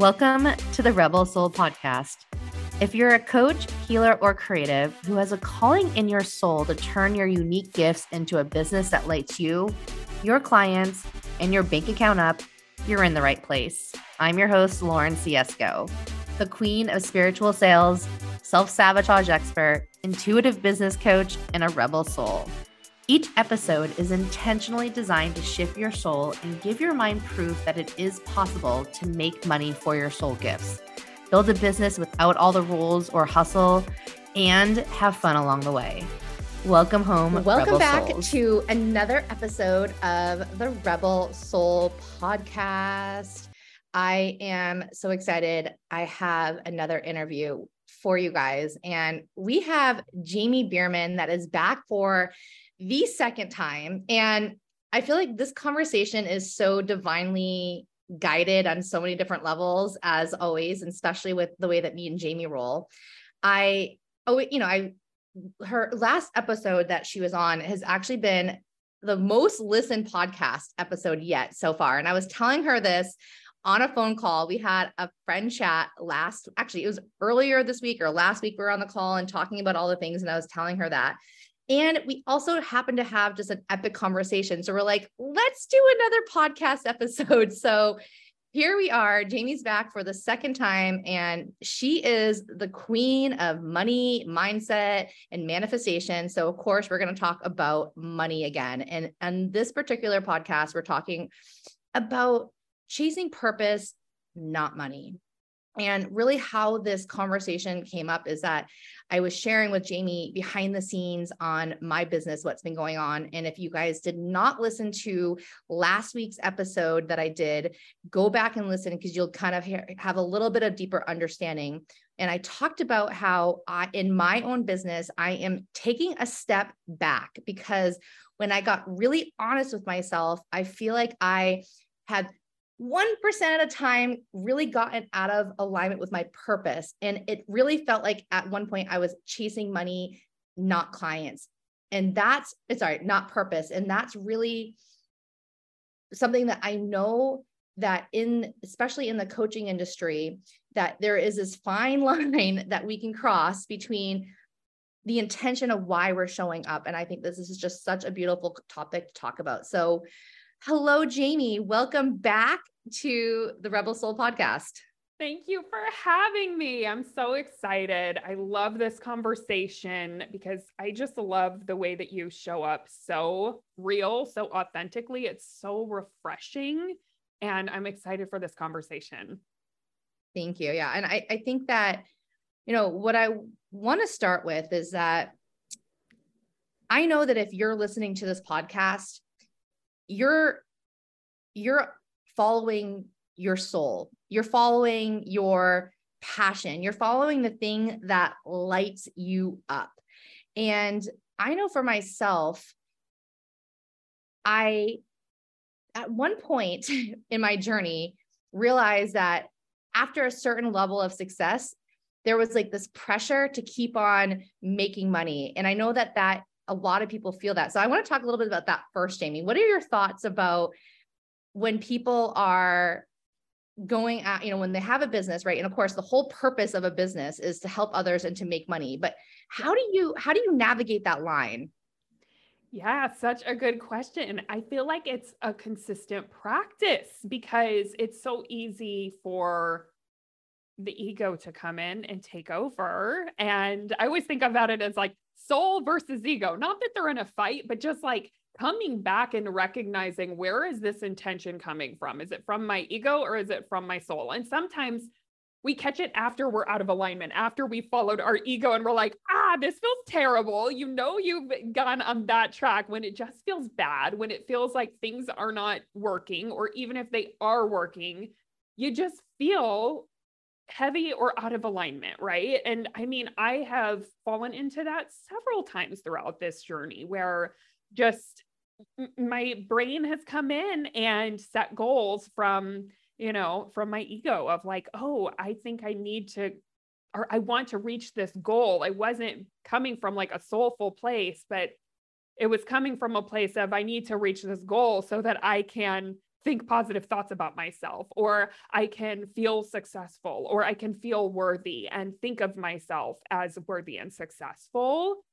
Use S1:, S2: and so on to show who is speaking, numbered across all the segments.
S1: Welcome to the Rebel Soul Podcast. If you're a coach, healer, or creative who has a calling in your soul to turn your unique gifts into a business that lights you, your clients, and your bank account up, you're in the right place. I'm your host, Lauren Ciesco, the queen of spiritual sales, self sabotage expert, intuitive business coach, and a rebel soul. Each episode is intentionally designed to shift your soul and give your mind proof that it is possible to make money for your soul gifts, build a business without all the rules or hustle, and have fun along the way. Welcome home.
S2: Welcome
S1: Rebel
S2: back
S1: Souls.
S2: to another episode of the Rebel Soul podcast. I am so excited. I have another interview for you guys, and we have Jamie Berman that is back for the second time. And I feel like this conversation is so divinely guided on so many different levels, as always, and especially with the way that me and Jamie roll. I, oh, you know, I, her last episode that she was on has actually been the most listened podcast episode yet so far. And I was telling her this on a phone call. We had a friend chat last, actually, it was earlier this week or last week. We were on the call and talking about all the things. And I was telling her that. And we also happen to have just an epic conversation. So we're like, let's do another podcast episode. So here we are. Jamie's back for the second time, and she is the queen of money, mindset, and manifestation. So, of course, we're going to talk about money again. And on this particular podcast, we're talking about chasing purpose, not money. And really, how this conversation came up is that I was sharing with Jamie behind the scenes on my business, what's been going on. And if you guys did not listen to last week's episode that I did, go back and listen because you'll kind of have a little bit of deeper understanding. And I talked about how I, in my own business, I am taking a step back because when I got really honest with myself, I feel like I had 1% at a time really gotten out of alignment with my purpose. And it really felt like at one point I was chasing money, not clients. And that's, it's sorry, not purpose. And that's really something that I know that in, especially in the coaching industry, that there is this fine line that we can cross between the intention of why we're showing up. And I think this is just such a beautiful topic to talk about. So, hello, Jamie. Welcome back to the Rebel Soul podcast.
S3: Thank you for having me. I'm so excited. I love this conversation because I just love the way that you show up so real, so authentically. It's so refreshing. And I'm excited for this conversation.
S2: Thank you. Yeah. And I, I think that, you know, what I want to start with is that I know that if you're listening to this podcast, you're you're following your soul. You're following your passion. You're following the thing that lights you up. And I know for myself, I, at one point in my journey, realized that after a certain level of success, there was like this pressure to keep on making money. And I know that that a lot of people feel that. So I want to talk a little bit about that first, Jamie. What are your thoughts about when people are going at, you know, when they have a business, right? And of course, the whole purpose of a business is to help others and to make money. But how do you how do you navigate that line?
S3: Yeah, such a good question. I feel like it's a consistent practice because it's so easy for the ego to come in and take over. And I always think about it as like soul versus ego. Not that they're in a fight, but just like coming back and recognizing where is this intention coming from? Is it from my ego or is it from my soul? And sometimes we catch it after we're out of alignment, after we followed our ego and we're like, ah, this feels terrible. You know, you've gone on that track when it just feels bad, when it feels like things are not working, or even if they are working, you just feel heavy or out of alignment, right? And I mean, I have fallen into that several times throughout this journey where just my brain has come in and set goals from you know from my ego of like oh i think i need to or i want to reach this goal i wasn't coming from like a soulful place but it was coming from a place of i need to reach this goal so that i can think positive thoughts about myself, or I can feel successful, or I can feel worthy and think of myself as worthy and successful.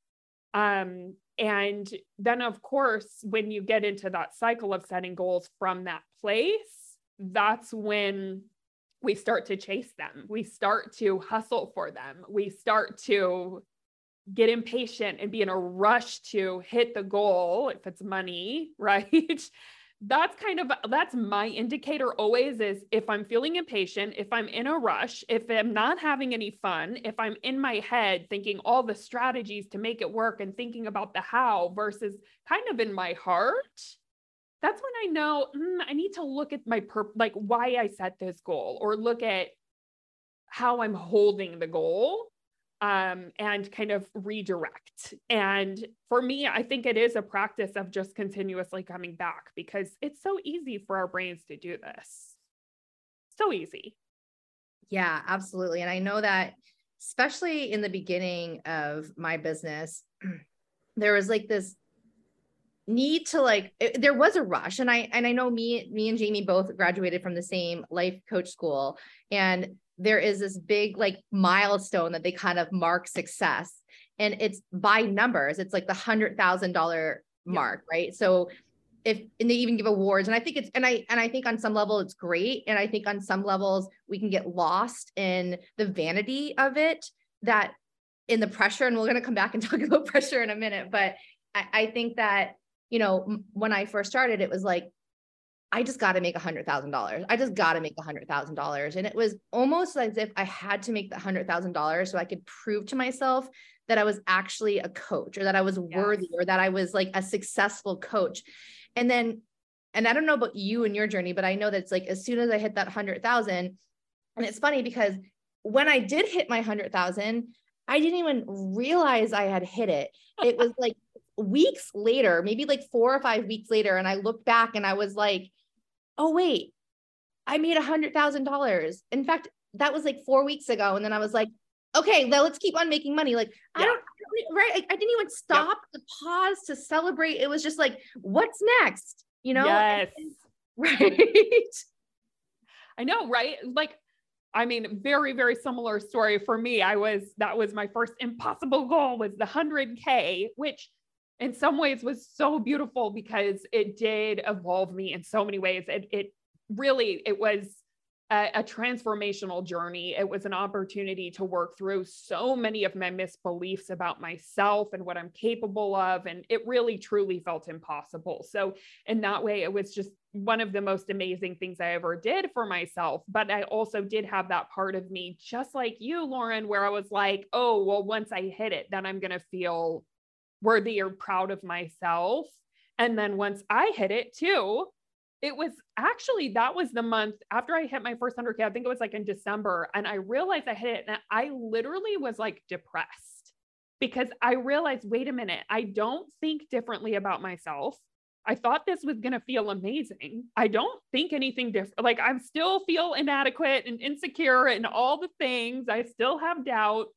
S3: Um, and then, of course, when you get into that cycle of setting goals from that place, that's when we start to chase them. We start to hustle for them. We start to get impatient and be in a rush to hit the goal if it's money, right? That's kind of that's my indicator always is if i'm feeling impatient if i'm in a rush if i'm not having any fun if i'm in my head thinking all the strategies to make it work and thinking about the how versus kind of in my heart that's when i know mm, i need to look at my per like why i set this goal or look at how i'm holding the goal um, and kind of redirect. And for me, I think it is a practice of just continuously coming back because it's so easy for our brains to do this. So easy.
S2: Yeah, absolutely. And I know that, especially in the beginning of my business, there was like this need to like it, there was a rush and i and i know me me and jamie both graduated from the same life coach school and there is this big like milestone that they kind of mark success. And it's by numbers it's like the hundred thousand dollar mark right? So if and they even give awards and i think it's and i and i think on some level it's great and i think on some levels we can get lost in the vanity of it that in the pressure and we're going to come back and talk about pressure in a minute but I, I think that you know when i first started it was like I just got to make a hundred thousand dollars. I just got to make a hundred thousand dollars. And it was almost as if I had to make the hundred thousand dollars so I could prove to myself that I was actually a coach or that I was yes. worthy or that I was like a successful coach. And then, and I don't know about you and your journey, but I know that it's like as soon as I hit that hundred thousand, and it's funny because when I did hit my hundred thousand, I didn't even realize I had hit it. It was like weeks later, maybe like four or five weeks later, and I looked back and I was like, oh, wait, I made a hundred thousand dollars. In fact, that was like four weeks ago. And then I was like, okay, now let's keep on making money. Like, yeah. I don't, right. I, I, didn't even stop yep. to pause to celebrate. It was just like, what's next? You know?
S3: Yes.
S2: right.
S3: I know, right? Like, I mean, very, very similar story for me. I was, that was my first impossible goal was the 100K, which in some ways was so beautiful because it did evolve me in so many ways. It, it really, it was a, a, transformational journey. It was an opportunity to work through so many of my misbeliefs about myself and what I'm capable of. And it really, truly felt impossible. So, in that way, it was just one of the most amazing things I ever did for myself. But I also did have that part of me, just like you, Lauren, where I was like, oh, well, once I hit it, then I'm going to feel worthy or proud of myself. And then once I hit it too, it was actually that was the month after I hit my first 100K. I think it was like in December. And I realized I hit it and I literally was like depressed because I realized wait a minute, I don't think differently about myself. I thought this was going to feel amazing. I don't think anything different. Like I still feel inadequate and insecure and all the things. I still have doubt.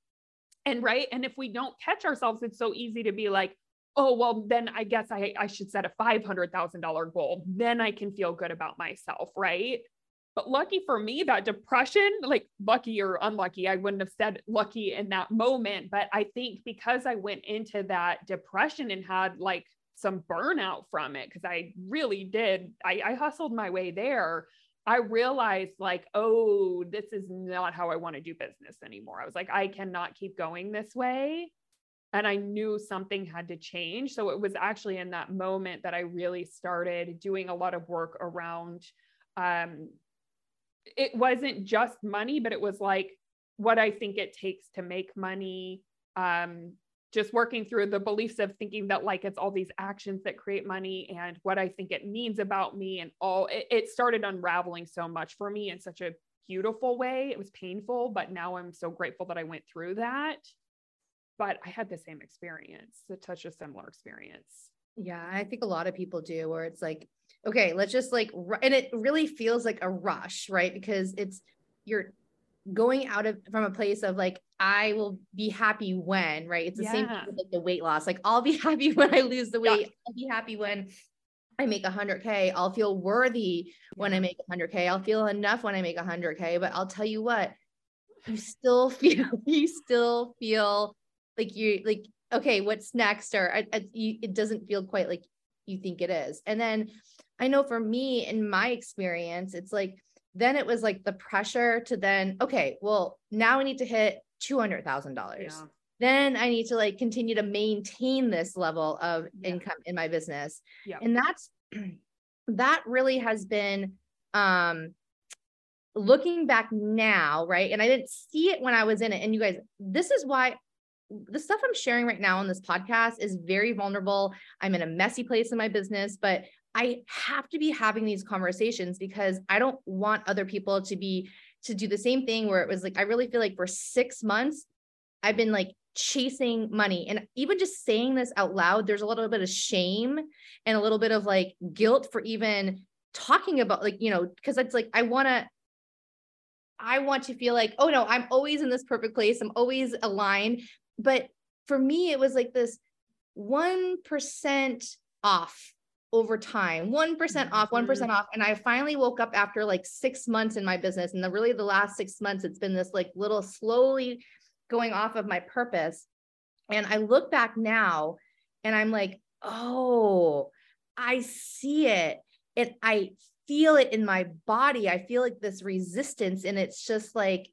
S3: And right. And if we don't catch ourselves, it's so easy to be like, oh, well, then I guess I, I should set a $500,000 goal. Then I can feel good about myself. Right. But lucky for me, that depression, like lucky or unlucky, I wouldn't have said lucky in that moment. But I think because I went into that depression and had like some burnout from it, because I really did, I, I hustled my way there. I realized like, oh, this is not how I want to do business anymore. I was like, I cannot keep going this way. And I knew something had to change. So it was actually in that moment that I really started doing a lot of work around um, it wasn't just money, but it was like what I think it takes to make money, um, just working through the beliefs of thinking that like it's all these actions that create money and what I think it means about me and all it, it, started unraveling so much for me in such a beautiful way. It was painful, but now I'm so grateful that I went through that. But I had the same experience, such a similar experience.
S2: Yeah, I think a lot of people do where it's like, okay, let's just like, and it really feels like a rush, right? Because it's, you're going out of from a place of like I will be happy when, right? It's the yeah. same with like the weight loss. Like I'll be happy when I lose the weight. Yeah. I'll be happy when I make 100K, I'll feel worthy when I make 100K. I'll feel enough when I make 100K. But I'll tell you what, you still feel, you still feel like you like, okay, what's next? Or I, I, you, it doesn't feel quite like you think it is. And then I know for me, in my experience, it's like, then it was like the pressure to then, okay, well, now we need to hit $200,000. Yeah. Then I need to like continue to maintain this level of yeah. income in my business. Yeah. And that's, that really has been, um, looking back now, right? And I didn't see it when I was in it. And you guys, this is why the stuff I'm sharing right now on this podcast is very vulnerable. I'm in a messy place in my business, but I have to be having these conversations because I don't want other people to be to do the same thing where it was like I really feel like for 6 months I've been like chasing money. And even just saying this out loud there's a little bit of shame and a little bit of like guilt for even talking about like you know because it's like I want to I want to feel like oh no I'm always in this perfect place. I'm always aligned. But for me it was like this 1% off over time 1% off 1% mm-hmm. off and i finally woke up after like six months in my business and the really the last six months it's been this like little slowly going off of my purpose and i look back now and i'm like oh i see it and i feel it in my body i feel like this resistance and it's just like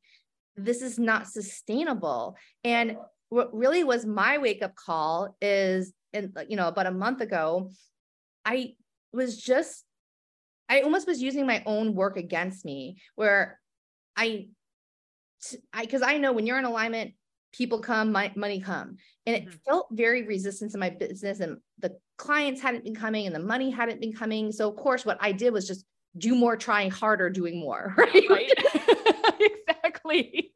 S2: this is not sustainable and what really was my wake up call is and you know about a month ago I was just, I almost was using my own work against me where I, I, cause I know when you're in alignment, people come, my, money come. And it mm-hmm. felt very resistance in my business and the clients hadn't been coming and the money hadn't been coming. So of course, what I did was just do more, trying harder, doing more. Right. right.
S3: exactly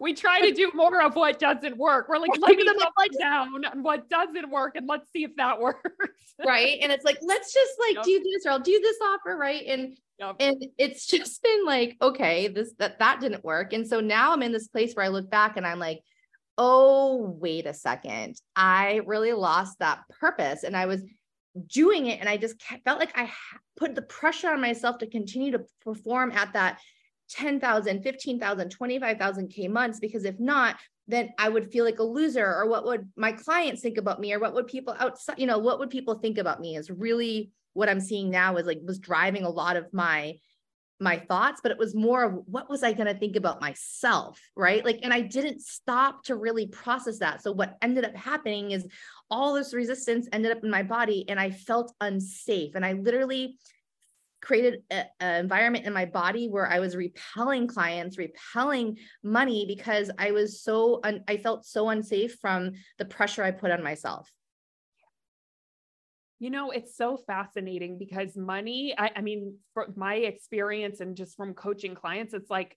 S3: we try to do more of what doesn't work. We're like, let me like down on what doesn't work and let's see if that works.
S2: right. And it's like, let's just like yep. do this or I'll do this offer. Right. And yep. and it's just been like, okay, this that that didn't work. And so now I'm in this place where I look back and I'm like, oh, wait a second. I really lost that purpose. And I was doing it and I just felt like I put the pressure on myself to continue to perform at that 10,000, 15,000, 25,000 K months, because if not, then I would feel like a loser or what would my clients think about me or what would people outside, you know, what would people think about me is really what I'm seeing now is like was driving a lot of my my thoughts, but it was more of what was I going to think about myself, right? Like, and I didn't stop to really process that. So what ended up happening is all this resistance ended up in my body and I felt unsafe. And I literally created an environment in my body where I was repelling clients, repelling money because I was so, un- I felt so unsafe from the pressure I put on myself.
S3: You know, it's so fascinating because money, I, I mean, from my experience and just from coaching clients, it's like,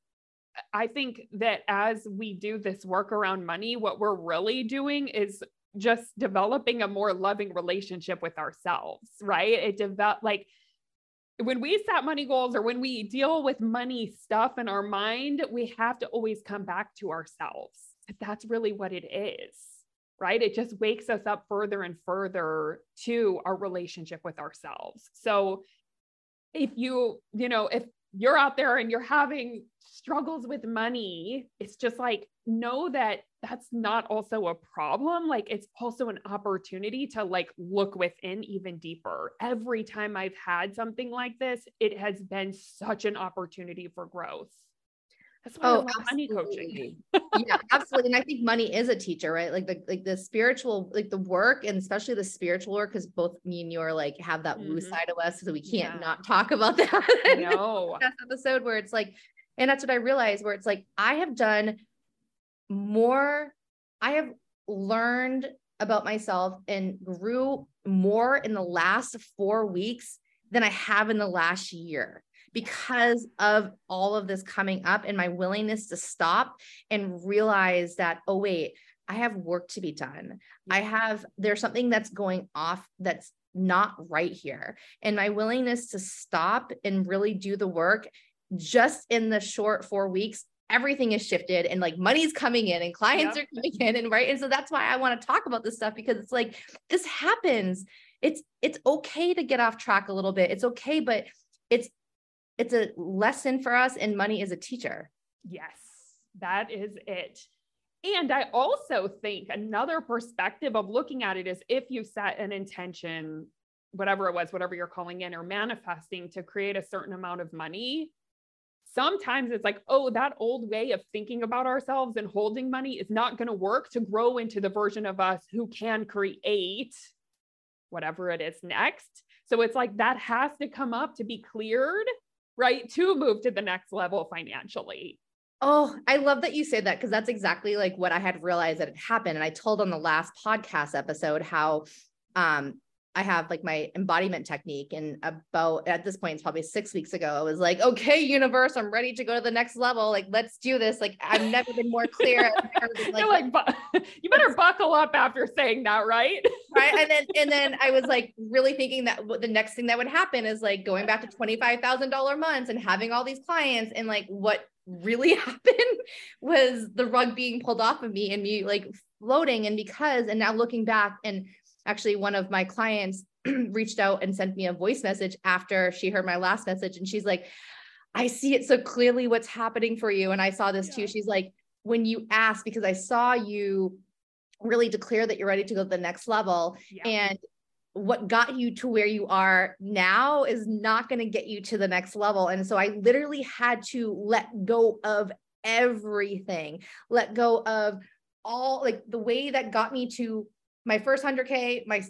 S3: I think that as we do this work around money, what we're really doing is just developing a more loving relationship with ourselves, right? It develop like when we set money goals or when we deal with money stuff in our mind, we have to always come back to ourselves. That's really what it is, right? It just wakes us up further and further to our relationship with ourselves. So if you, you know, if you're out there and you're having struggles with money, it's just like know that that's not also a problem. Like it's also an opportunity to like look within even deeper. Every time I've had something like this, it has been such an opportunity for growth. That's why oh, money coaching.
S2: yeah, absolutely. And I think money is a teacher, right? Like the like the spiritual, like the work, and especially the spiritual work, because both me and you are like have that mm-hmm. woo side of us, so we can't yeah. not talk about that.
S3: No
S2: episode where it's like, and that's what I realized, where it's like I have done more, I have learned about myself and grew more in the last four weeks than I have in the last year because of all of this coming up and my willingness to stop and realize that, oh, wait, I have work to be done. I have, there's something that's going off that's not right here. And my willingness to stop and really do the work just in the short four weeks everything is shifted and like money's coming in and clients yep. are coming in and right and so that's why I want to talk about this stuff because it's like this happens it's it's okay to get off track a little bit. It's okay, but it's it's a lesson for us and money is a teacher.
S3: Yes, that is it. And I also think another perspective of looking at it is if you set an intention, whatever it was, whatever you're calling in or manifesting to create a certain amount of money, sometimes it's like, oh, that old way of thinking about ourselves and holding money is not going to work to grow into the version of us who can create whatever it is next. So it's like that has to come up to be cleared, right? To move to the next level financially.
S2: Oh, I love that you say that because that's exactly like what I had realized that had happened. And I told on the last podcast episode how um I have like my embodiment technique. And about at this point, it's probably six weeks ago, I was like, okay, universe, I'm ready to go to the next level. Like, let's do this. Like, I've never been more clear.
S3: Been, like, like you better buckle up after saying that, right?
S2: right. And then, and then I was like, really thinking that the next thing that would happen is like going back to $25,000 months and having all these clients. And like, what really happened was the rug being pulled off of me and me like floating. And because, and now looking back and actually one of my clients reached out and sent me a voice message after she heard my last message and she's like i see it so clearly what's happening for you and i saw this yeah. too she's like when you asked because i saw you really declare that you're ready to go to the next level yeah. and what got you to where you are now is not going to get you to the next level and so i literally had to let go of everything let go of all like the way that got me to my first 100k my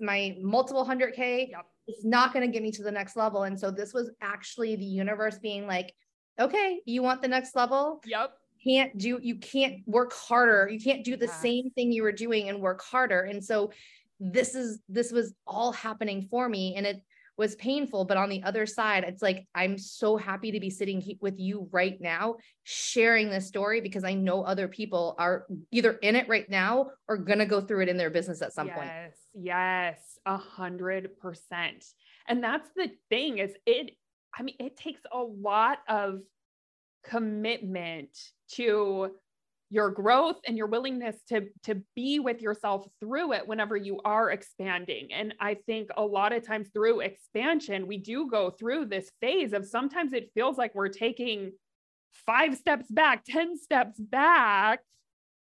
S2: my multiple 100k yep. is not going to get me to the next level. And so this was actually the universe being like okay you want the next level?
S3: Yep.
S2: Can't do you can't work harder. You can't do the yeah. same thing you were doing and work harder. And so this is this was all happening for me. And it was painful. But on the other side, it's like, I'm so happy to be sitting with you right now, sharing this story because I know other people are either in it right now or going to go through it in their business at some
S3: yes,
S2: point.
S3: Yes. Yes. A hundred percent. And that's the thing is it, I mean, it takes a lot of commitment to your growth and your willingness to to be with yourself through it whenever you are expanding and i think a lot of times through expansion we do go through this phase of sometimes it feels like we're taking 5 steps back 10 steps back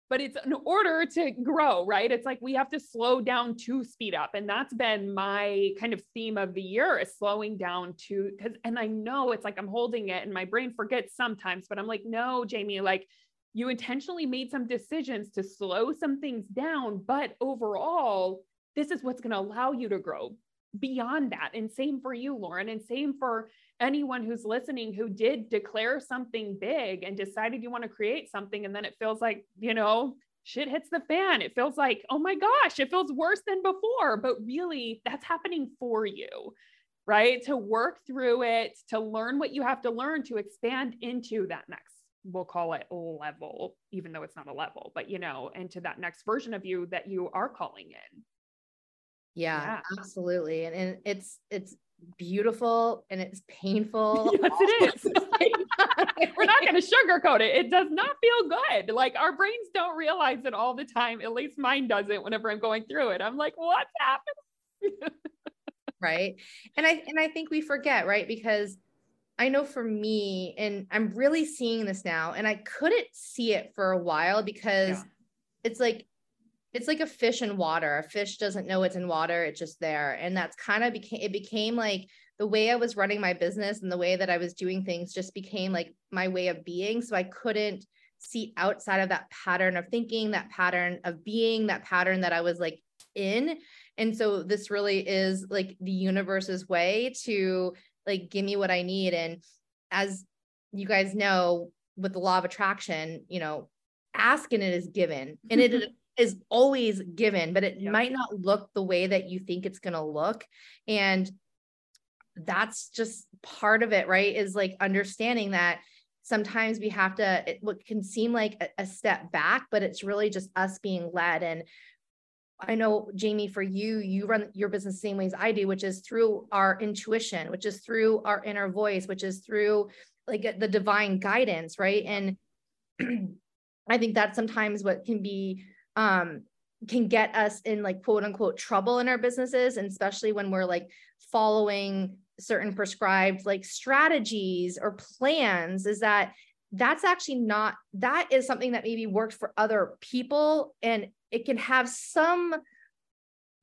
S3: but it's in order to grow, right? It's like we have to slow down to speed up. And that's been my kind of theme of the year is slowing down to because and I know it's like I'm holding it and my brain forgets sometimes, but I'm like, no, Jamie, like you intentionally made some decisions to slow some things down, but overall, this is what's going to allow you to grow beyond that. And same for you, Lauren, and same for anyone who's listening who did declare something big and decided you want to create something. And then it feels like, you know, shit hits the fan. It feels like, oh my gosh, it feels worse than before. But really, that's happening for you, right? To work through it, to learn what you have to learn to expand into that next we'll call it level, even though it's not a level, but you know, into that next version of you that you are calling in.
S2: Yeah, yeah. absolutely. And, and it's it's beautiful and it's painful.
S3: yes, it is. We're not going to sugarcoat it. It does not feel good. Like our brains don't realize it all the time. At least mine doesn't whenever I'm going through it. I'm like, what's happening?
S2: right. And I and I think we forget, right? Because I know for me, and I'm really seeing this now, and I couldn't see it for a while because yeah. it's like it's like a fish in water. A fish doesn't know it's in water, it's just there. And that's kind of became it became like the way I was running my business and the way that I was doing things just became like my way of being. So I couldn't see outside of that pattern of thinking, that pattern of being, that pattern that I was like in. And so this really is like the universe's way to like give me what I need. And as you guys know, with the law of attraction, you know, asking it is given and it is always given, but it might not look the way that you think it's going to look. And that's just part of it, right? Is like understanding that sometimes we have to, it, what can seem like a, a step back, but it's really just us being led. And I know, Jamie, for you, you run your business the same way as I do, which is through our intuition, which is through our inner voice, which is through like the divine guidance, right? And I think that's sometimes what can be um, can get us in like quote unquote trouble in our businesses and especially when we're like following certain prescribed like strategies or plans is that that's actually not that is something that maybe worked for other people and it can have some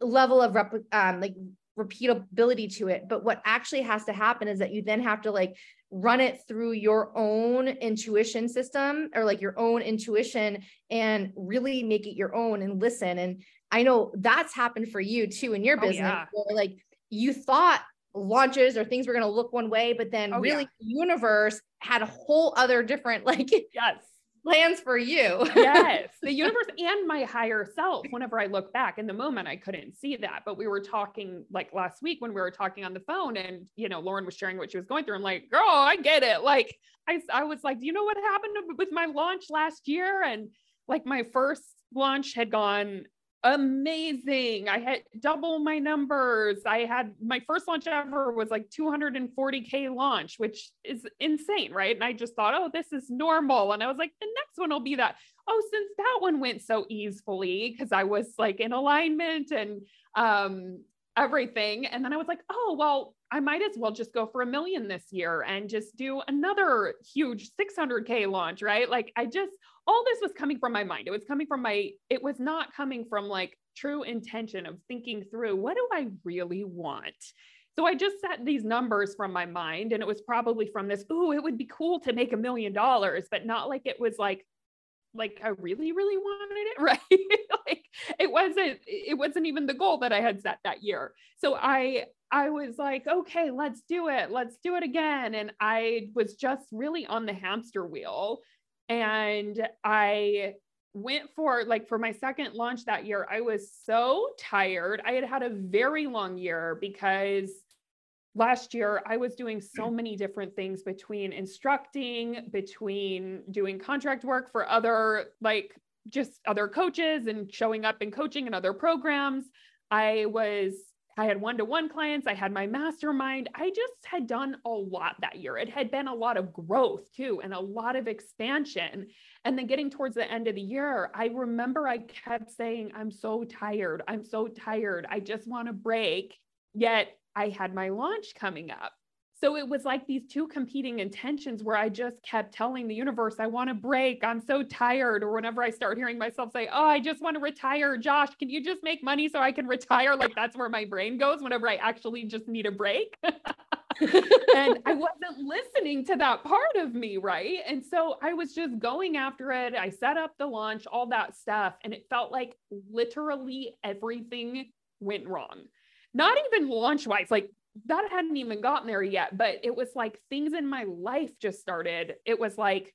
S2: level of rep, um, like repeatability to it but what actually has to happen is that you then have to like run it through your own intuition system or like your own intuition and really make it your own and listen and i know that's happened for you too in your business oh, yeah. where like you thought launches or things were going to look one way but then oh, really yeah. the universe had a whole other different like
S3: yes
S2: plans for you.
S3: Yes the universe and my higher self whenever i look back in the moment i couldn't see that but we were talking like last week when we were talking on the phone and you know lauren was sharing what she was going through. I'm like girl i get it. Like i, I was like do you know what happened with my launch last year? And like my first launch had gone amazing. I had double my numbers. I had my first launch ever was like 240K launch, which is insane, right? And I just thought, oh, this is normal. And I was like, the next one will be that. Oh, since that one went so easily because I was like in alignment and um, everything. And then I was like, oh, well, I might as well just go for a million this year and just do another huge 600K launch, right? Like, I just, all this was coming from my mind. It was coming from my, it was not coming from like true intention of thinking through what do I really want? So I just set these numbers from my mind, and it was probably from this, oh, it would be cool to make a million dollars, but not like it was like, like I really, really wanted it, right? like it wasn't, it wasn't even the goal that I had set that year. So I I was like, okay, let's do it. Let's do it again. And I was just really on the hamster wheel. And I went for like for my second launch that year, I was so tired. I had had a very long year because last year I was doing so mm. many different things between instructing, between doing contract work for other like just other coaches and showing up and coaching in other programs. I was I had one to one clients, I had my mastermind. I just had done a lot that year. It had been a lot of growth too, and a lot of expansion. And then getting towards the end of the year, I remember I kept saying, I'm so tired. I'm so tired. I just want to break. Yet I had my launch coming up. So it was like these two competing intentions where I just kept telling the universe, I want to break. I'm so tired. Or whenever I start hearing myself say, Oh, I just want to retire. Josh, can you just make money so I can retire? Like that's where my brain goes whenever I actually just need a break. and I wasn't listening to that part of me. Right. And so I was just going after it. I set up the launch, all that stuff. And it felt like literally everything went wrong. Not even launch wise, like that hadn't even gotten there yet, but it was like things in my life just started. It was like,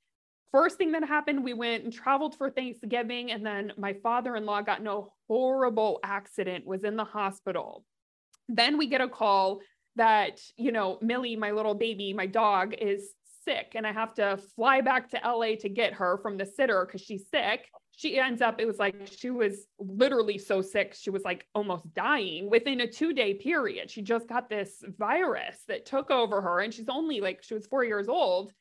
S3: first thing that happened, we went and traveled for Thanksgiving, and then my father in law got in a horrible accident, was in the hospital. Then we get a call that, you know, Millie, my little baby, my dog, is sick, and I have to fly back to LA to get her from the sitter because she's sick she ends up, it was like she was literally so sick, she was like almost dying within a two day period. She just got this virus that took over her, and she's only like, she was four years old,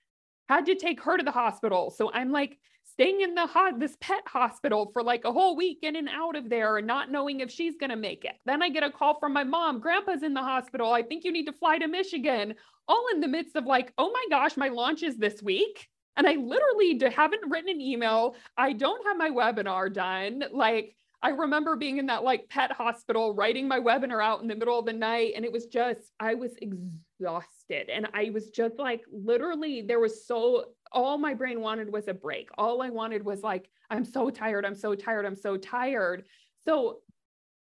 S3: had to take her to the hospital. So I'm like, staying in the ho- this pet hospital for like a whole week in and out of there and not knowing if she's going to make it. Then I get a call from my mom, grandpa's in the hospital. I think you need to fly to Michigan. All in the midst of like, oh my gosh, my launch is this week. And I literally haven't written an email. I don't have my webinar done. Like, I remember being in that like pet hospital, writing my webinar out in the middle of the night. And it was just, I was exhausted. And I was just like, literally, there was so, all my brain wanted was a break. All I wanted was like, I'm so tired. I'm so tired. I'm so tired. So,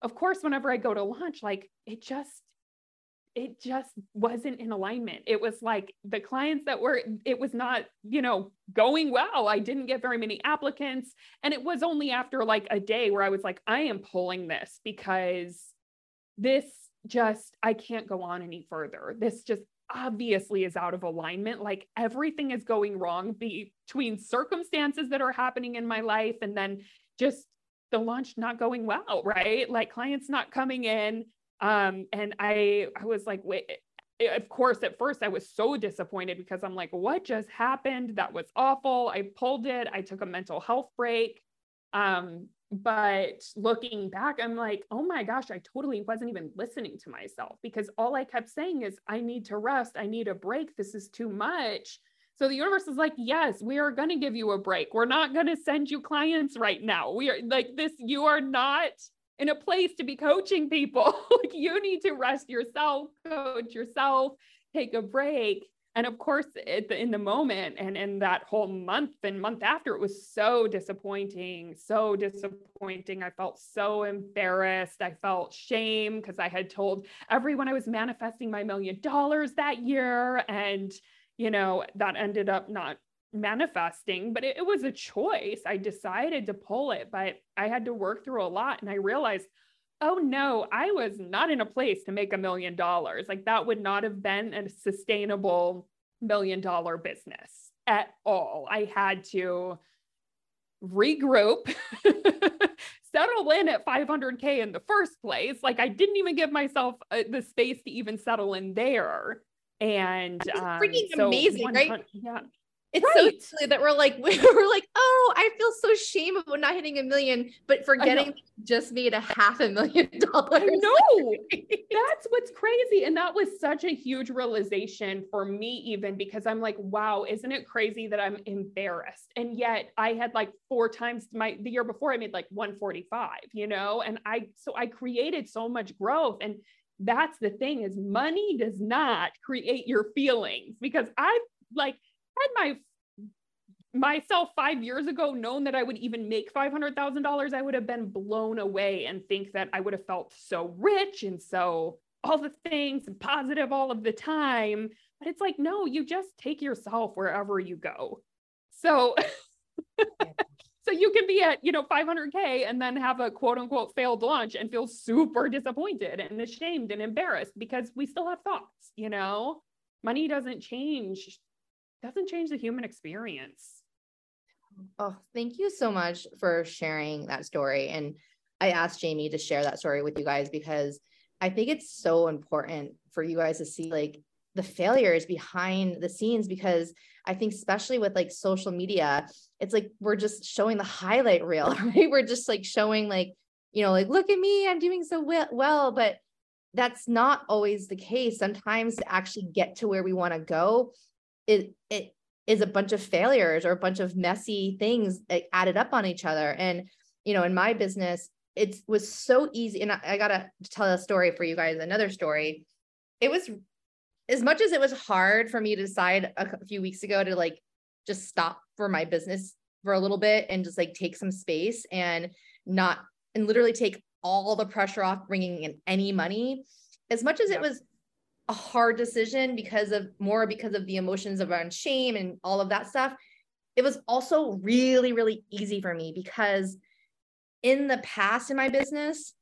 S3: of course, whenever I go to lunch, like it just, it just wasn't in alignment. It was like the clients that were, it was not, you know, going well. I didn't get very many applicants. And it was only after like a day where I was like, I am pulling this because this just, I can't go on any further. This just obviously is out of alignment. Like everything is going wrong between circumstances that are happening in my life and then just the launch not going well, right? Like clients not coming in um, and I, I was like, wait, eh, of course, at first I was so disappointed because I'm like, what just happened? That was awful. I pulled it. I took a mental health break. Um, but looking back, I'm like, oh my gosh, I totally wasn't even listening to myself because all I kept saying is, I need to rest. I need a break. This is too much. So the universe is like, yes, we are going to give you a break. We're not going to send you clients right now. We are like this, you are not in a place to be coaching people. like you need to rest yourself, coach yourself, take a break. And of course in the moment and in that whole month and month after it was so disappointing so disappointing. I felt so embarrassed. I felt shame because i had told everyone i was manifesting my million dollars that year. And you know that ended up not manifesting but it, it was a choice i decided to pull it but i had to work through a lot and i realized oh no, I was not in a place to make a million dollars. Like that would not have been a sustainable million dollar business at all. I had to regroup, settle in at 500K in the first place. Like I didn't even give myself uh, the space to even settle in there. And
S2: um, freaking so amazing, right?
S3: Yeah
S2: it's right. so silly that we're like we're like oh i feel so shame about not hitting a million but forgetting just made a half a million dollars.
S3: No that's what's crazy and that was such a huge realization for me even because i'm like wow isn't it crazy that i'm embarrassed? And yet i had like four times my the year before i made like 145 you know? And i so i created so much growth and that's the thing is money does not create your feelings because i like had my myself five years ago known that I would even make $500,000, I would have been blown away and think that I would have felt so rich and so all the things and positive all of the time. But it's like, no, you just take yourself wherever you go. So, so you can be at, you know, 500K and then have a quote unquote failed launch and feel super disappointed and ashamed and embarrassed because we still have thoughts, you know? Money doesn't change doesn't change the human experience.
S2: Oh, thank you so much for sharing that story. And I asked Jamie to share that story with you guys because I think it's so important for you guys to see like the failures behind the scenes because I think especially with like social media, it's like we're just showing the highlight reel, right? We're just like showing like, you know, like look at me, I'm doing so well, but that's not always the case. Sometimes to actually get to where we want to go, it it is a bunch of failures or a bunch of messy things added up on each other. And you know, in my business, it was so easy. And I, I gotta tell a story for you guys. Another story. It was as much as it was hard for me to decide a few weeks ago to like just stop for my business for a little bit and just like take some space and not and literally take all the pressure off bringing in any money as much as it was a hard decision because of more because of the emotions around shame and all of that stuff. It was also really, really easy for me because in the past in my business,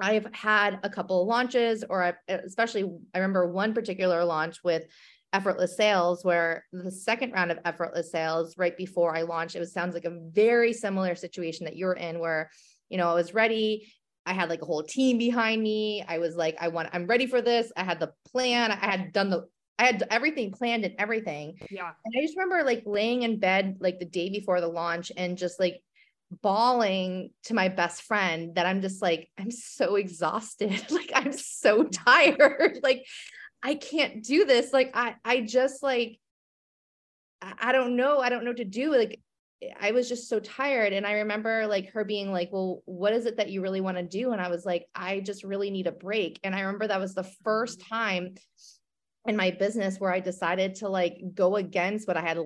S2: I've had a couple of launches, or I, especially I remember one particular launch with effortless sales where the second round of effortless sales right before i launched it was sounds like a very similar situation that you're in where you know i was ready I had like a whole team behind me. I was like, I want, I'm ready for this. I had the plan. I had done the, I had everything planned and everything.
S3: Yeah.
S2: And I just remember like laying in bed like the day before the launch and just like bawling to my best friend that I'm just like, I'm so exhausted. like I'm so tired. like I can't do this. Like I, I just like, I don't know. I don't know what to do. Like I was just so tired. And I remember like her being like, Well, what is it that you really want to do? And I was like, I just really need a break. And I remember that was the first time in my business where I decided to like go against what I had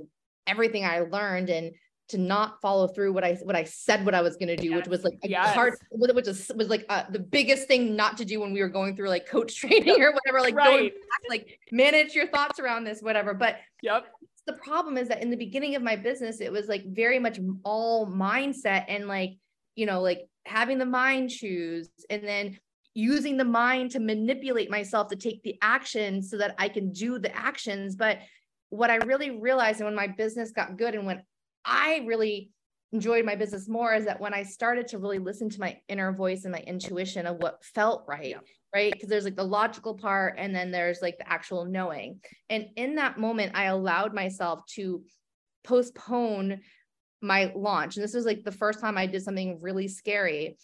S2: everything I learned and to not follow through what I what I said what I was going to do, yes. which was like yes. hard, which was was like uh, the biggest thing not to do when we were going through like coach training or whatever, like right. going back, like manage your thoughts around this, whatever. But
S3: yep,
S2: the problem is that in the beginning of my business, it was like very much all mindset and like, you know, like having the mind choose and then using the mind to manipulate myself to take the action so that I can do the actions. But what I really realized and when my business got good and when I really enjoyed my business more is that when I started to really listen to my inner voice and my intuition of what felt right, yeah. Right? Because there's like the logical part and then there's like the actual knowing. And in that moment, I allowed myself to postpone my launch. And this was like the first time I did something really scary.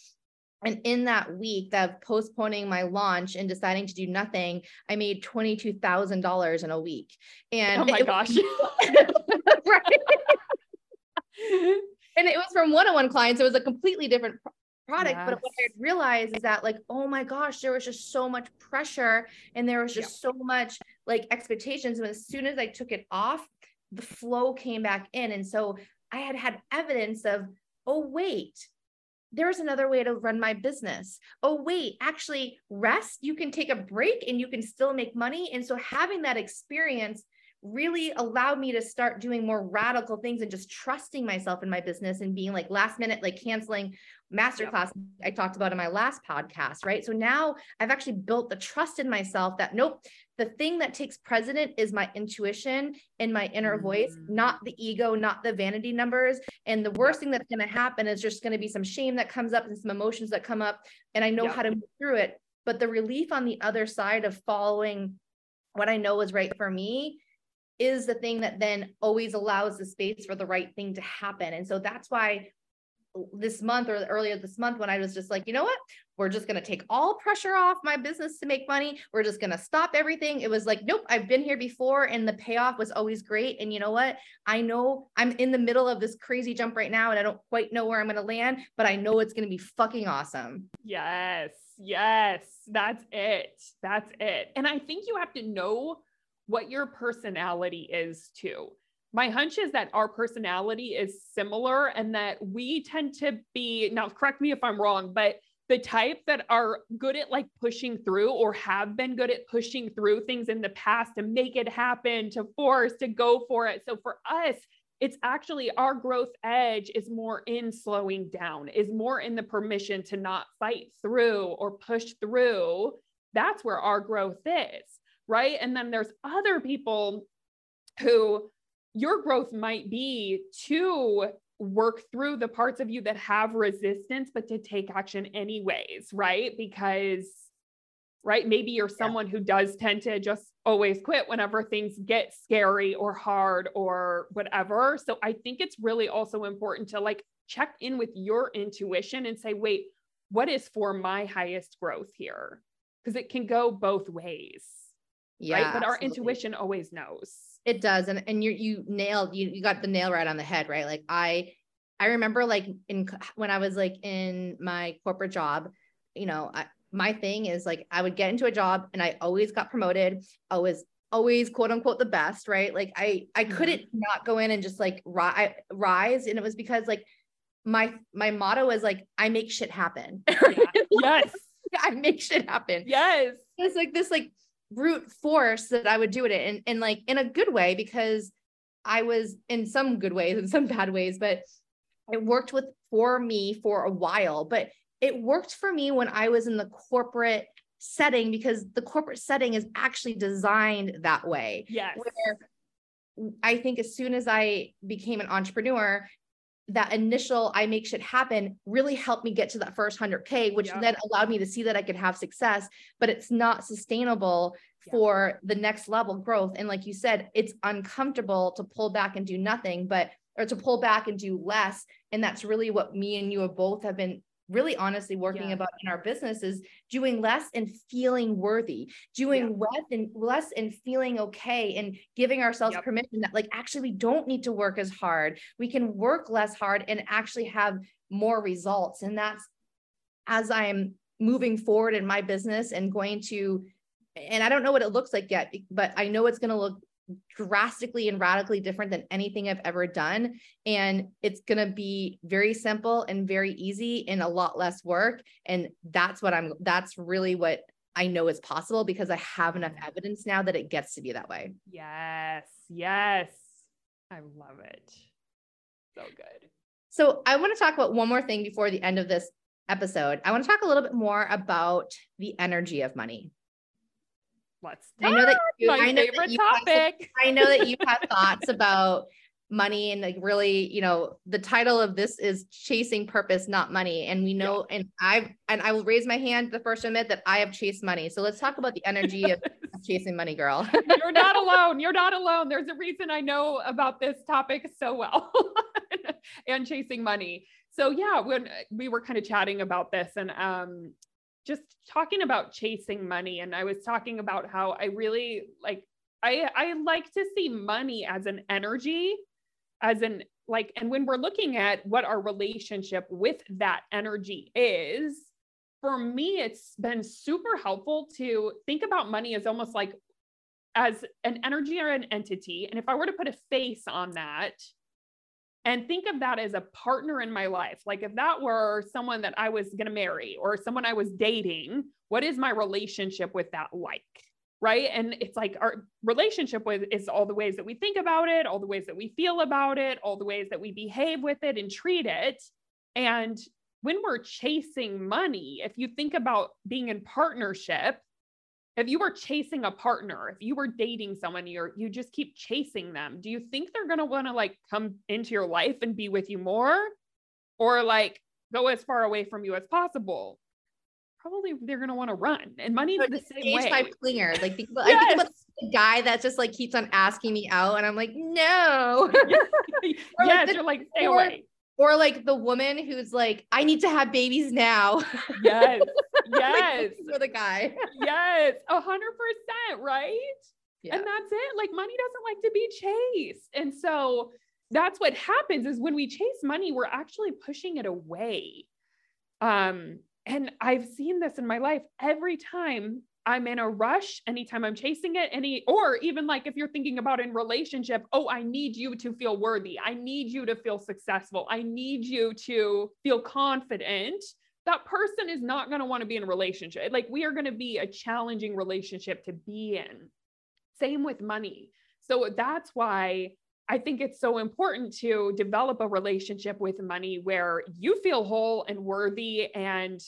S2: And in that week of postponing my launch and deciding to do nothing, I made $22,000 in a week. And
S3: oh my gosh.
S2: right. and it was from one-on-one clients. It was a completely different product. Yes. But what I realized is that like, oh my gosh, there was just so much pressure and there was just so much like expectations. And as soon as I took it off, the flow came back in. And so I had had evidence of, oh, wait, there's another way to run my business. Oh, wait, actually, rest, you can take a break and you can still make money. And so having that experience really allowed me to start doing more radical things and just trusting myself in my business and being like last minute, like canceling masterclass yep. I talked about in my last podcast, right? So now I've actually built the trust in myself that nope, the thing that takes precedent is my intuition and my inner mm voice, not the ego, not the vanity numbers. And the worst yep. thing that's going to happen is just going to be some shame that comes up and some emotions that come up. And I know yep. how to move through it. But the relief on the other side of following what I know is right for me is the thing that then always allows the space for the right thing to happen. And so that's why this month or earlier this month when I was just like, you know what? We're just going to take all pressure off my business to make money. We're just going to stop everything. It was like, nope, I've been here before and the payoff was always great. And you know what? I know I'm in the middle of this crazy jump right now and I don't quite know where I'm going to land, but I know it's going to be fucking awesome.
S3: Yes. Yes. That's it. That's it. And I think you have to know what your personality is too. My hunch is that our personality is similar and that we tend to be, now correct me if I'm wrong, but the type that are good at like pushing through or have been good at pushing through things in the past to make it happen, to force, to go for it. So for us, it's actually our growth edge is more in slowing down, is more in the permission to not fight through or push through. That's where our growth is right? And then there's other people who your growth might be to work through the parts of you that have resistance, but to take action anyways, right? Because, right, maybe you're someone yeah. who does tend to just always quit whenever things get scary or hard or whatever. So I think it's really also important to like check in with your intuition and say, wait, what is for my highest growth here? Because it can go both ways yeah, right? But our intuition always knows.
S2: It does. And and you you nailed you you got the nail right on the head, right? Like I I remember like in when I was like in my corporate job, you know, I, my thing is like I would get into a job and I always got promoted. I was always quote unquote the best, right? Like I I mm-hmm. couldn't not go in and just like ri- rise and it was because like my my motto is like I make shit happen.
S3: Yeah. yes.
S2: I make shit happen.
S3: Yes.
S2: It's like this like brute force that I would do it in, and like in a good way because I was in some good ways and some bad ways, but it worked with for me for a while. But it worked for me when I was in the corporate setting because the corporate setting is actually designed that way.
S3: Yes.
S2: Where I think as soon as I became an entrepreneur, that initial I make shit happen really helped me get to that first 100K, which then allowed me to see that I could have success, but it's not sustainable for the next level growth. And like you said, it's uncomfortable to pull back and do nothing, but or to pull back and do less. And that's really what me and you have both have been really honestly working yeah. about in our business is doing less and feeling worthy, doing yeah. less and less and feeling okay and giving ourselves yep. permission that like actually we don't need to work as hard. We can work less hard and actually have more results. And that's as I'm moving forward in my business and going to and I don't know what it looks like yet, but I know it's going to look drastically and radically different than anything I've ever done. And it's going to be very simple and very easy and a lot less work. And that's what I'm, that's really what I know is possible because I have enough mm-hmm. evidence now that it gets to be that way.
S3: Yes. Yes. I love it. So good.
S2: So I want to talk about one more thing before the end of this episode. I want to talk a little bit more about the energy of money.
S3: Let's.
S2: I know that you, my I know favorite that topic. Have, I know that you have thoughts about money and like really, you know, the title of this is chasing purpose, not money. And we know, yeah. and I and I will raise my hand the first admit that I have chased money. So let's talk about the energy of chasing money, girl.
S3: You're not alone. You're not alone. There's a reason I know about this topic so well. and chasing money. So yeah, when we were kind of chatting about this and um just talking about chasing money and I was talking about how I really like I I like to see money as an energy as an like and when we're looking at what our relationship with that energy is for me it's been super helpful to think about money as almost like as an energy or an entity. And if i were to put a face on that and think of that as a partner in my life. Like if that were someone that i was going to marry or someone i was dating what is my relationship with that like right? And it's like our relationship with is all the ways that we think about it all the ways that we feel about it all the ways that we behave with it and treat it. And when we're chasing money if you think about being in partnership if you were chasing a partner if you were dating someone you're you just keep chasing them do you think they're going to want to like come into your life and be with you more or like go as far away from you as possible probably they're going to want to run. And money's the same way. My
S2: plinger. Like yes. I think about the guy that just like keeps on asking me out, and I'm like, no.
S3: yes, like the, you're like, stay or, away.
S2: Or like the woman who's like, I need to have babies now.
S3: Yes. Yes.
S2: like, for the guy.
S3: yes. A hundred percent. Right. Yeah. And that's it. Like money doesn't like to be chased. And so that's what happens is when we chase money, we're actually pushing it away. Um, and I've seen this in my life every time I'm in a rush, anytime I'm chasing it, any, or even like if you're thinking about in relationship, oh, I need you to feel worthy. I need you to feel successful. I need you to feel confident. That person is not going to want to be in a relationship. Like we are going to be a challenging relationship to be in. Same with money. So that's why I think it's so important to develop a relationship with money where you feel whole and worthy and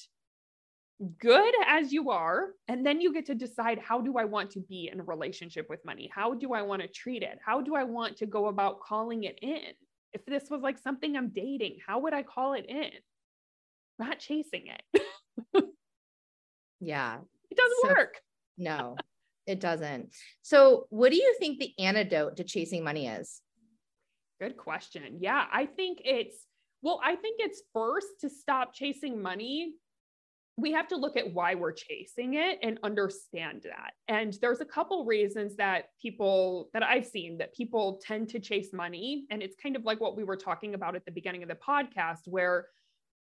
S3: good as you are. And then you get to decide how do I want to be in a relationship with money? How do I want to treat it? How do I want to go about calling it in? If this was like something I'm dating, how would I call it in? Not chasing it.
S2: yeah.
S3: It doesn't so, work.
S2: no, it doesn't. So, what do you think the antidote to chasing money is?
S3: Good question. Yeah, I think it's, well, I think it's first to stop chasing money. We have to look at why we're chasing it and understand that. And there's a couple reasons that people that I've seen that people tend to chase money. And it's kind of like what we were talking about at the beginning of the podcast, where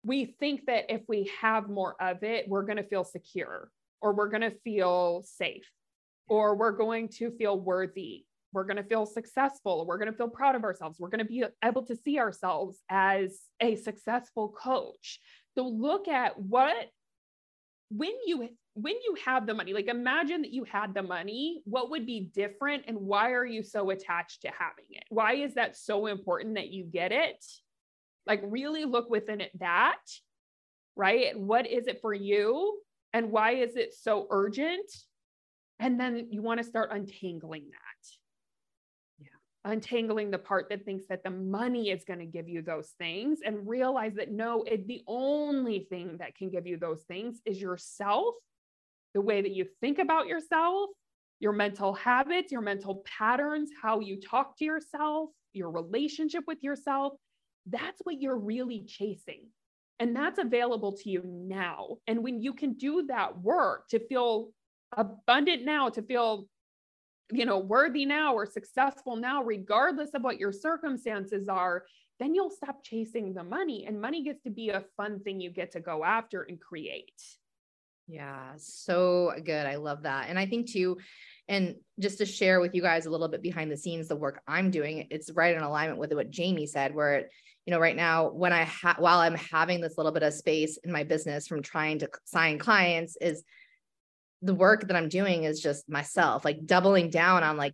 S3: we think that if we have more of it, we're going to feel secure or we're going to feel safe or we're going to feel worthy. We're going to feel successful. We're going to feel proud of ourselves. We're going to be able to see ourselves as a successful coach. So look at what when you when you have the money like imagine that you had the money what would be different and why are you so attached to having it? Why is that so important that you get it like really look within it that right what is it for you and why is it so urgent and then you want to start untangling that Yeah. untangling the part that thinks that the money is going to give you those things and realize that no, it, the only thing that can give you those things is yourself, the way that you think about yourself, your mental habits, your mental patterns, how you talk to yourself, your relationship with yourself. That's what you're really chasing. And that's available to you now. And when you can do that work to feel abundant now, to feel you know, worthy now or successful now, regardless of what your circumstances are, then you'll stop chasing the money and money gets to be a fun thing you get to go after and create.
S2: Yeah, so good. I love that. And I think too, and just to share with you guys a little bit behind the scenes, the work I'm doing, it's right in alignment with what Jamie said, where, you know, right now, when I, ha- while I'm having this little bit of space in my business from trying to sign clients, is the work that I'm doing is just myself, like doubling down on like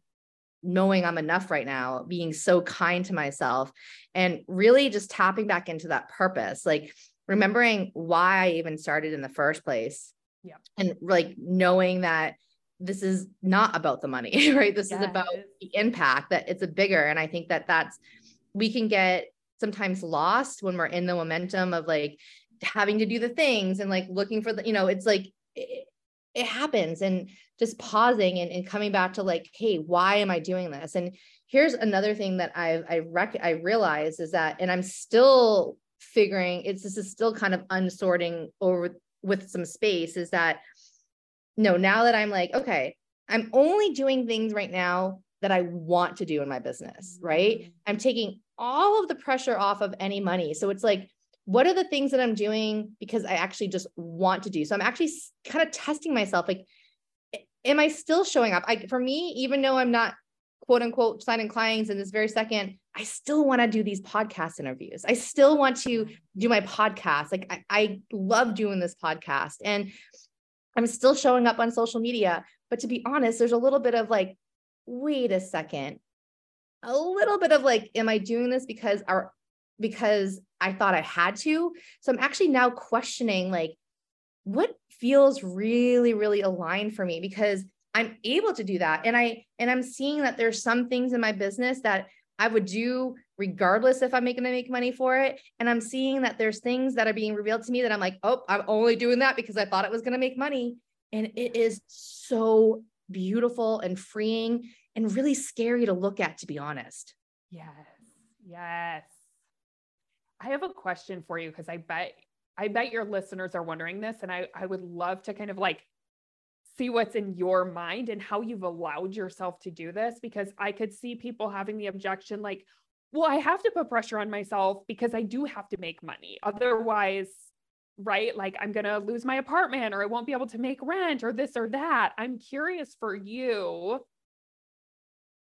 S2: knowing I'm enough right now, being so kind to myself, and really just tapping back into that purpose, like remembering why I even started in the first place.
S3: Yeah.
S2: And like knowing that this is not about the money, right? This yes. is about the impact that it's a bigger. And I think that that's, we can get sometimes lost when we're in the momentum of like having to do the things and like looking for the, you know, it's like, it happens and just pausing and, and coming back to like hey why am i doing this and here's another thing that i've i rec- i realize is that and i'm still figuring it's this is still kind of unsorting over with some space is that no now that i'm like okay i'm only doing things right now that i want to do in my business right mm-hmm. i'm taking all of the pressure off of any money so it's like what are the things that I'm doing because I actually just want to do? So I'm actually kind of testing myself. Like, am I still showing up? I, for me, even though I'm not quote unquote signing clients in this very second, I still want to do these podcast interviews. I still want to do my podcast. Like, I, I love doing this podcast and I'm still showing up on social media. But to be honest, there's a little bit of like, wait a second, a little bit of like, am I doing this because our because I thought I had to. So I'm actually now questioning like what feels really really aligned for me because I'm able to do that and I and I'm seeing that there's some things in my business that I would do regardless if I'm making to make money for it and I'm seeing that there's things that are being revealed to me that I'm like, "Oh, I'm only doing that because I thought it was going to make money." And it is so beautiful and freeing and really scary to look at to be honest.
S3: Yes. Yes. I have a question for you because I bet I bet your listeners are wondering this, and I I would love to kind of like see what's in your mind and how you've allowed yourself to do this because I could see people having the objection like, well, I have to put pressure on myself because I do have to make money. Otherwise, right? Like I'm going to lose my apartment or I won't be able to make rent or this or that. I'm curious for you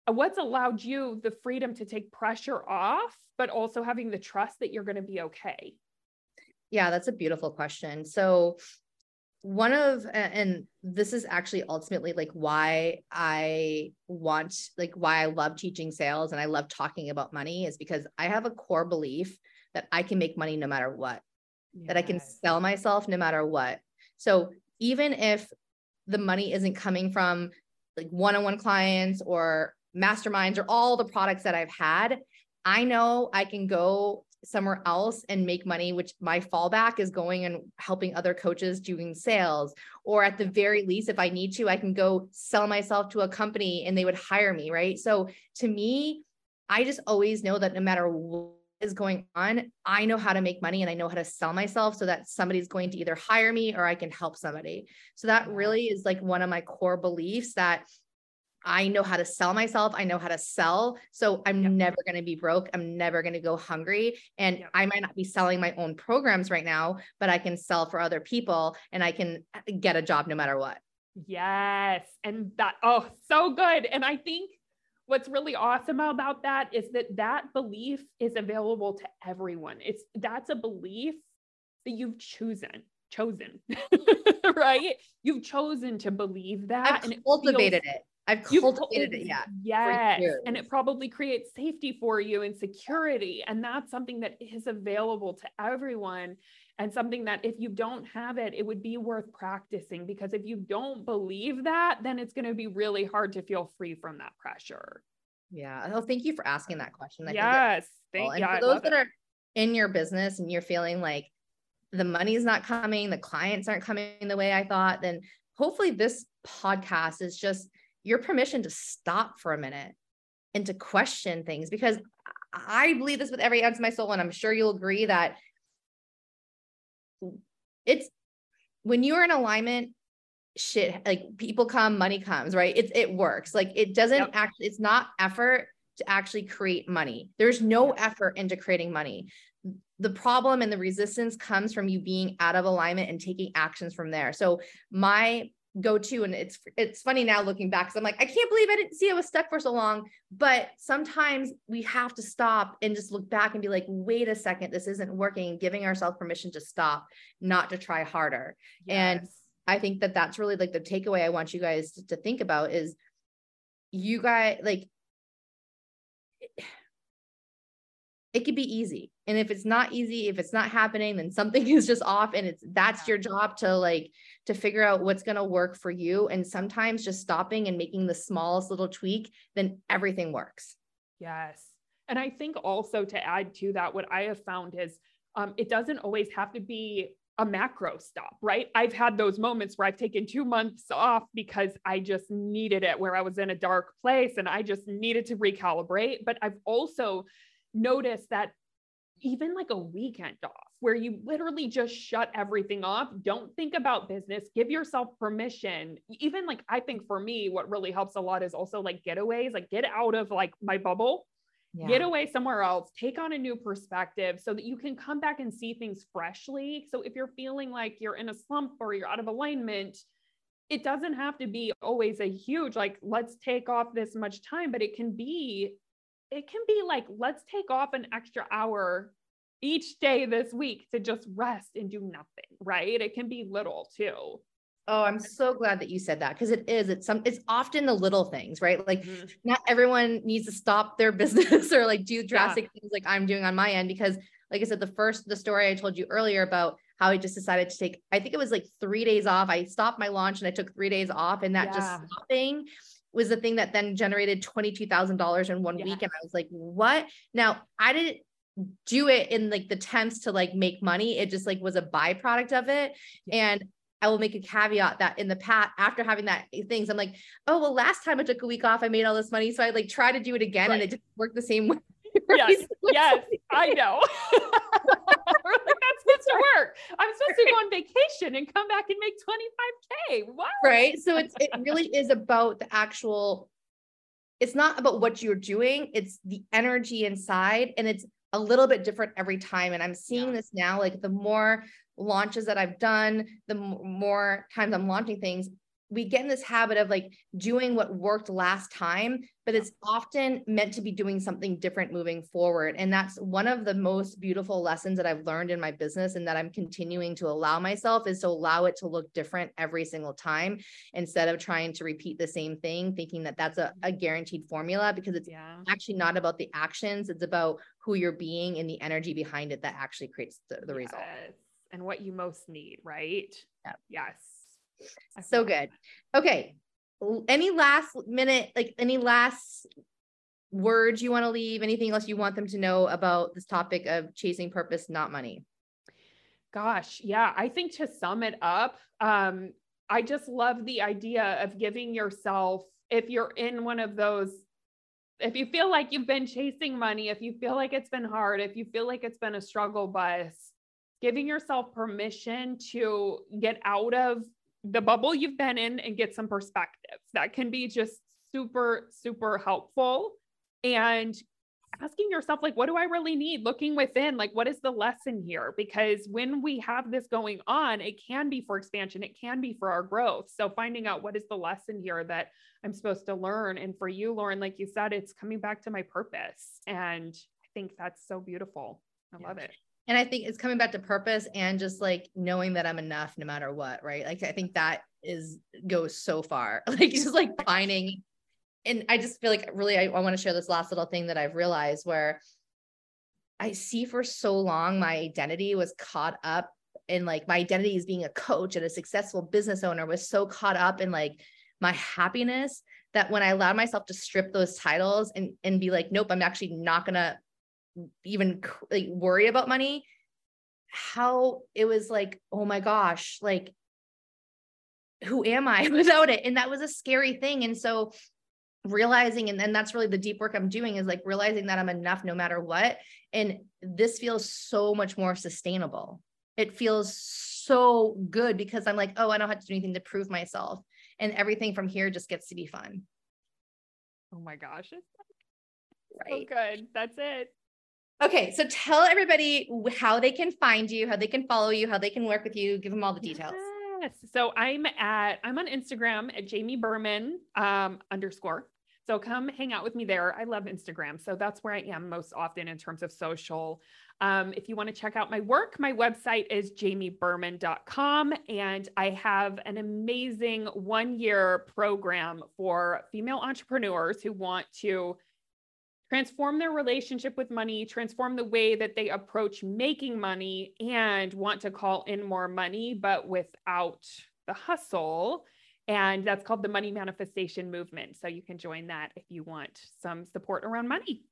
S3: uh, what's allowed you the freedom to take pressure off, but also having the trust that you're going to be okay?
S2: Yeah, that's a beautiful question. So, one of and this is actually ultimately like why I want like why I love teaching sales and I love talking about money is because I have a core belief that I can make money no matter what. Yes. That I can sell myself no matter what. So even if the money isn't coming from like one-on-one clients or masterminds or all the products that I've had, I know I can go somewhere else and make money, which my fallback is going and helping other coaches doing sales. Or at the very least, if I need to, I can go sell myself to a company and they would hire me. Right. So to me, I just always know that no matter what is going on, I know how to make money and I know how to sell myself so that somebody's going to either hire me or I can help somebody. So that really is like one of my core beliefs that I know how to sell myself. I know how to sell. So I'm yep. never going to be broke. I'm never going to go hungry. And yep. I might not be selling my own programs right now, but I can sell for other people and I can uh, get a job no matter what.
S3: Yes. And that, oh, so good. And I think what's really awesome about that is that that belief is available to everyone. It's that's a belief that you've chosen chosen right you've chosen to believe that
S2: I've and cultivated feels, it I've cultivated it, yeah.
S3: Yes. And it probably creates safety for you and security. And that's something that is available to everyone. And something that if you don't have it, it would be worth practicing because if you don't believe that, then it's going to be really hard to feel free from that pressure.
S2: Yeah. Oh, thank you for asking that question.
S3: I yes. Thank
S2: you. And for those that it. are in your business and you're feeling like the money is not coming, the clients aren't coming the way I thought, then hopefully this podcast is just your permission to stop for a minute and to question things because I believe this with every ounce of my soul, and I'm sure you'll agree that it's when you're in alignment, shit like people come, money comes, right? It it works. Like it doesn't yep. actually, it's not effort to actually create money. There's no effort into creating money. The problem and the resistance comes from you being out of alignment and taking actions from there. So my go to and it's it's funny now looking back because i'm like i can't believe i didn't see i was stuck for so long. But sometimes we have to stop and just look back and be like wait a second this isn't working. Giving ourselves permission to stop not to try harder. Yes. and i think that that's really like the takeaway i want you guys to, to think about is you guys like it could be easy. And if it's not easy if it's not happening then something is just off. And it's that's your job to like to figure out what's going to work for you. And sometimes just stopping and making the smallest little tweak then everything works.
S3: Yes. And i think also to add to that what i have found is um, it doesn't always have to be a macro stop, right? I've had those moments where I've taken two months off because I just needed it, where I was in a dark place and I just needed to recalibrate. But I've also noticed that even like a weekend off where you literally just shut everything off, don't think about business, give yourself permission. Even like, I think for me, what really helps a lot is also like getaways, like get out of like my bubble yeah. get away somewhere else, take on a new perspective so that you can come back and see things freshly. So if you're feeling like you're in a slump or you're out of alignment, it doesn't have to be always a huge like let's take off this much time, but it can be it can be like let's take off an extra hour each day this week to just rest and do nothing, right? It can be little too.
S2: Oh, I'm so glad that you said that because it is. It's some. It's often the little things, right? Like, mm-hmm. not everyone needs to stop their business or like do drastic yeah. things like I'm doing on my end. Because, like I said, the first the story I told you earlier about how I just decided to take. I think it was like three days off. I stopped my launch and I took three days off, and that yeah. just stopping was the thing that then generated twenty two thousand dollars in one yeah. week. And I was like, what? Now I didn't do it in like the attempts to like make money. It just like was a byproduct of it. And I will make a caveat that in the past, after having that eh, things, I'm like, oh, well, last time I took a week off, I made all this money. So I like try to do it again right. and it didn't work the same way.
S3: Yes, yes, I know. to work. I'm supposed to go on vacation and come back and make 25K. What?
S2: Right. So it's it really is about the actual, it's not about what you're doing, it's the energy inside. And it's a little bit different every time. And I'm seeing yeah. this now, like the more launches that I've done, the more times I'm launching things, we get in this habit of like doing what worked last time, but it's often meant to be doing something different moving forward. And that's one of the most beautiful lessons that I've learned in my business and that I'm continuing to allow myself is to allow it to look different every single time instead of trying to repeat the same thing, thinking that that's a, a guaranteed formula because it's yeah. actually not about the actions, it's about who you're being and the energy behind it that actually creates the, the yes. result
S3: and what you most need, right?
S2: Yep.
S3: Yes.
S2: So good. Okay. Any last minute, like any last words you want to leave? Anything else you want them to know about this topic of chasing purpose, not money?
S3: Gosh, yeah. I think to sum it up, um, I just love the idea of giving yourself, if you're in one of those if you feel like you've been chasing money, if you feel like it's been hard, if you feel like it's been a struggle bus, giving yourself permission to get out of the bubble you've been in and get some perspective. That can be just super, super helpful. And asking yourself, like, what do I really need? Looking within, like, what is the lesson here? Because when we have this going on, it can be for expansion, it can be for our growth. So, finding out what is the lesson here that I'm supposed to learn. And for you, Lauren, like you said, it's coming back to my purpose. And I think that's so beautiful. I yeah. love it
S2: and i think it's coming back to purpose and just like knowing that i'm enough no matter what right? Like i think that is goes so far. Like just like finding and i just feel like really i, I want to share this last little thing that i've realized where i see for so long my identity was caught up in like my identity as being a coach and a successful business owner was so caught up in like my happiness that when i allowed myself to strip those titles and and be like nope i'm actually not gonna even like worry about money how it was like oh my gosh like who am i without it? And that was a scary thing. And so realizing and then that's really the deep work i'm doing is like realizing that i'm enough no matter what. And this feels so much more sustainable. It feels so good because i'm like oh i don't have to do anything to prove myself. And everything from here just gets to be fun.
S3: Oh my gosh right so good. That's it
S2: Okay, so tell everybody how they can find you, how they can follow you, how they can work with you. Give them all the details.
S3: Yes. So I'm at I'm on Instagram at Jamie Berman um, underscore. So come hang out with me there. I love Instagram, so that's where I am most often in terms of social. Um, if you want to check out my work, my website is jamieberman.com, and I have an amazing one year program for female entrepreneurs who want to transform their relationship with money, transform the way that they approach making money, and want to call in more money, but without the hustle. And that's called the Money Manifestation Movement. So you can join that if you want some support around money.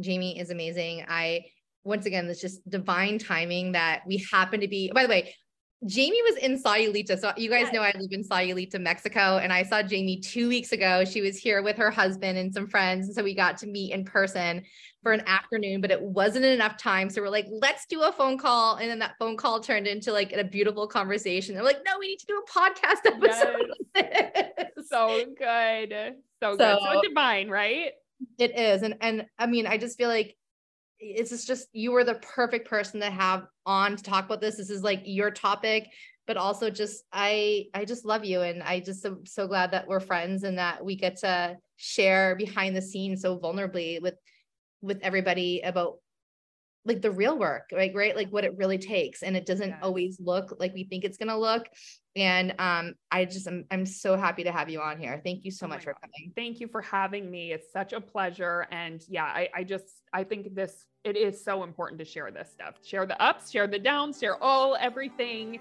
S2: Jamie is amazing. I once again, it's just divine timing that we happen to be. By the way, Jamie was in Sayulita. So you guys yes. know I live in Sayulita, Mexico. And I saw Jamie two weeks ago. She was here with her husband and some friends. And so we got to meet in person for an afternoon, but it wasn't enough time. So we're like, let's do a phone call. And then that phone call turned into like a beautiful conversation. They're like, no, we need to do a podcast episode.
S3: Yes. so good. So, so good. So divine, right?
S2: It is. And and I mean, I just feel like it's just you were the perfect person to have on to talk about this. This is like your topic, but also just I I just love you and I just am so glad that we're friends and that we get to share behind the scenes so vulnerably with with everybody about like the real work, right? Right. Like what it really takes. And it doesn't yes. always look like we think it's gonna look. And um, I just am I'm so happy to have you on here. Thank you so oh much for coming.
S3: Thank you for having me. It's such a pleasure. And yeah, I, I just I think this it is so important to share this stuff. Share the ups, share the downs, share all everything.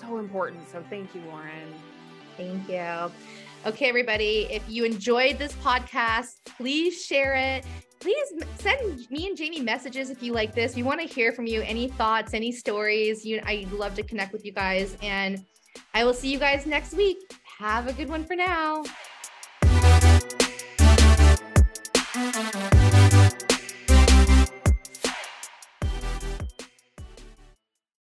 S3: So important. So thank you, Lauren.
S2: Thank you. Okay, everybody, if you enjoyed this podcast, please share it please send me and Jamie messages if you like this. We want to hear from you. Any thoughts, any stories? You, I'd love to connect with you guys. And I will see you guys next week. Have a good one for now.